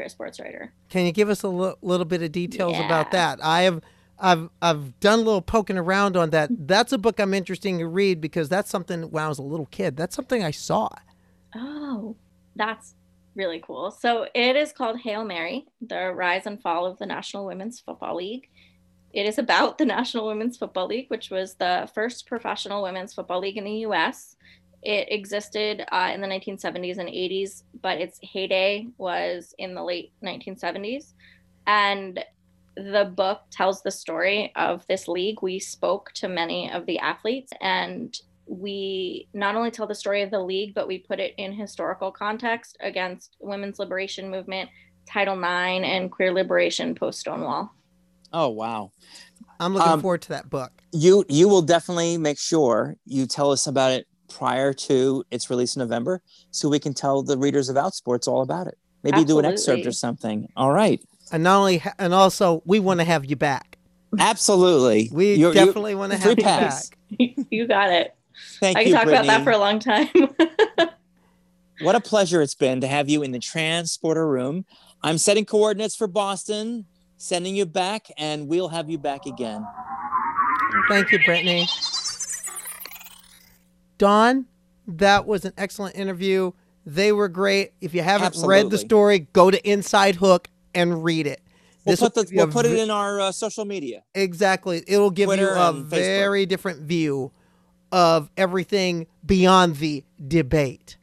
[SPEAKER 3] queer sports writer.
[SPEAKER 2] Can you give us a l- little bit of details yeah. about that? I have I've I've done a little poking around on that. That's a book I'm interested to read because that's something when I was a little kid. That's something I saw.
[SPEAKER 3] Oh, that's really cool. So it is called Hail Mary: The Rise and Fall of the National Women's Football League. It is about the National Women's Football League, which was the first professional women's football league in the U.S. It existed uh, in the 1970s and 80s, but its heyday was in the late 1970s. And the book tells the story of this league. We spoke to many of the athletes and we not only tell the story of the league, but we put it in historical context against women's liberation movement, Title IX, and queer liberation post Stonewall.
[SPEAKER 1] Oh wow!
[SPEAKER 2] I'm looking um, forward to that book.
[SPEAKER 1] You you will definitely make sure you tell us about it prior to its release in November, so we can tell the readers of Outsports all about it. Maybe Absolutely. do an excerpt or something. All right.
[SPEAKER 2] And not only ha- and also we want to have you back.
[SPEAKER 1] Absolutely.
[SPEAKER 2] We you're, definitely want to have you back.
[SPEAKER 3] you got it.
[SPEAKER 1] Thank
[SPEAKER 3] I
[SPEAKER 1] can
[SPEAKER 3] talk
[SPEAKER 1] Britni.
[SPEAKER 3] about that for a long time.
[SPEAKER 1] what a pleasure it's been to have you in the transporter room. I'm setting coordinates for Boston, sending you back, and we'll have you back again.
[SPEAKER 2] Thank you, Britni. Dawn, that was an excellent interview. They were great. If you haven't Absolutely. read the story, go to Inside Hook and read it.
[SPEAKER 1] We'll put, the, we'll put it in our uh, social media.
[SPEAKER 2] Exactly. It'll give Twitter you a very different view of everything beyond the debate.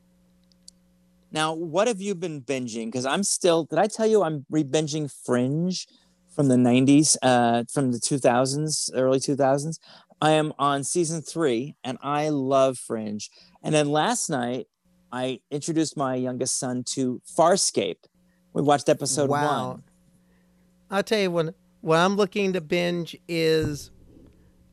[SPEAKER 1] Now, what have you been binging? Because I'm still, did I tell you I'm re-binging Fringe from the 90s, uh, from the 2000s, early 2000s? I am on season three and I love Fringe. And then last night, I introduced my youngest son to Farscape. We watched episode wow. one.
[SPEAKER 2] I'll tell you when what I'm looking to binge is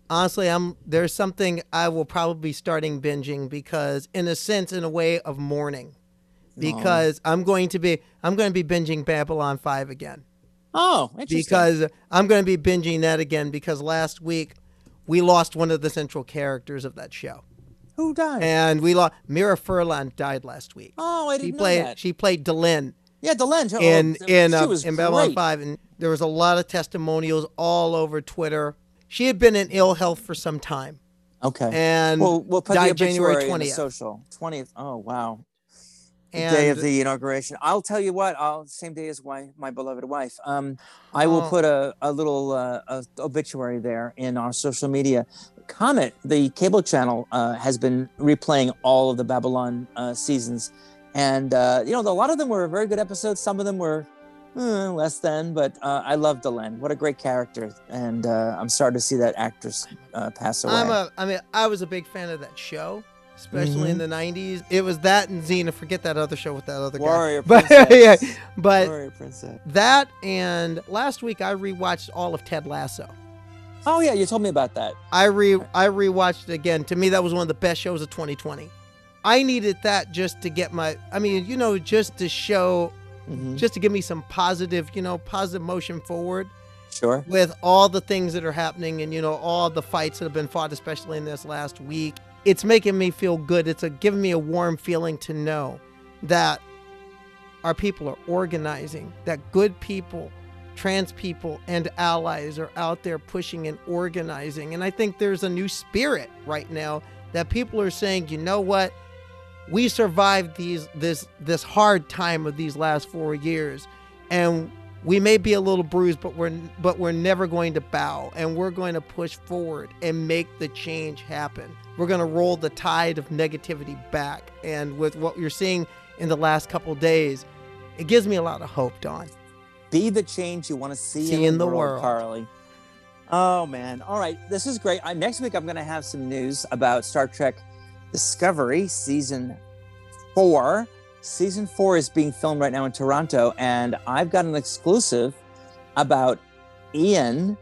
[SPEAKER 2] honestly I'm there's something I will probably be starting binging because in a sense in a way of mourning. Oh. Because oh. I'm going to be I'm going to be binging Babylon 5 again.
[SPEAKER 1] Oh, interesting.
[SPEAKER 2] Because I'm going to be binging that again because last week we lost one of the central characters of that show.
[SPEAKER 1] Who died?
[SPEAKER 2] And we lost Mira Furlan died last week.
[SPEAKER 1] Oh, I didn't
[SPEAKER 2] she played,
[SPEAKER 1] know that.
[SPEAKER 2] She played Delenn.
[SPEAKER 1] Yeah, Delenn.
[SPEAKER 2] Oh, in in uh, in Babylon Five, and there was a lot of testimonials all over Twitter. She had been in ill health for some time.
[SPEAKER 1] Okay.
[SPEAKER 2] And
[SPEAKER 1] we'll, we'll put
[SPEAKER 2] died January twentieth.
[SPEAKER 1] Social twentieth. Oh wow. And, day of the inauguration. I'll tell you what. I'll same day as my my beloved wife. Um, I will oh. put a a little uh, a obituary there in our social media. Comet, the cable channel, uh, has been replaying all of the Babylon uh, seasons and uh, you know a lot of them were very good episodes some of them were uh, less than but uh, i love delenn what a great character and uh, i'm sorry to see that actress uh, pass away
[SPEAKER 2] I'm a, i mean i was a big fan of that show especially mm-hmm. in the 90s it was that and xena forget that other show with that other
[SPEAKER 1] warrior
[SPEAKER 2] guy
[SPEAKER 1] princess.
[SPEAKER 2] but yeah but
[SPEAKER 1] warrior princess.
[SPEAKER 2] that and last week i rewatched all of ted lasso
[SPEAKER 1] oh yeah you told me about that
[SPEAKER 2] i re i rewatched it again to me that was one of the best shows of 2020 I needed that just to get my, I mean, you know, just to show, mm-hmm. just to give me some positive, you know, positive motion forward.
[SPEAKER 1] Sure.
[SPEAKER 2] With all the things that are happening and, you know, all the fights that have been fought, especially in this last week, it's making me feel good. It's a, giving me a warm feeling to know that our people are organizing, that good people, trans people, and allies are out there pushing and organizing. And I think there's a new spirit right now that people are saying, you know what? we survived these this this hard time of these last four years and we may be a little bruised but we're but we're never going to bow and we're going to push forward and make the change happen. We're going to roll the tide of negativity back and with what you're seeing in the last couple days it gives me a lot of hope don
[SPEAKER 1] be the change you want to see,
[SPEAKER 2] see
[SPEAKER 1] in,
[SPEAKER 2] the,
[SPEAKER 1] world,
[SPEAKER 2] world.
[SPEAKER 1] Karleigh. Oh man. All right. This is great. I, next week i'm going to have some news about star trek Discovery season four. Season four is being filmed right now in Toronto, and I've got an exclusive about Ian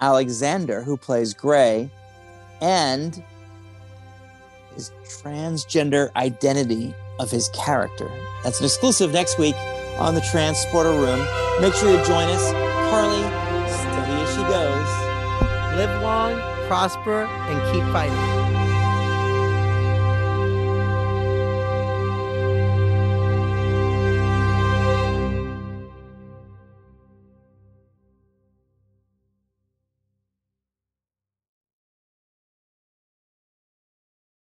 [SPEAKER 1] Alexander, who plays Gray, and his transgender identity of his character. That's an exclusive next week on the Transporter Room. Make sure you join us. Karleigh, steady as she goes.
[SPEAKER 2] Live long, prosper, and keep fighting.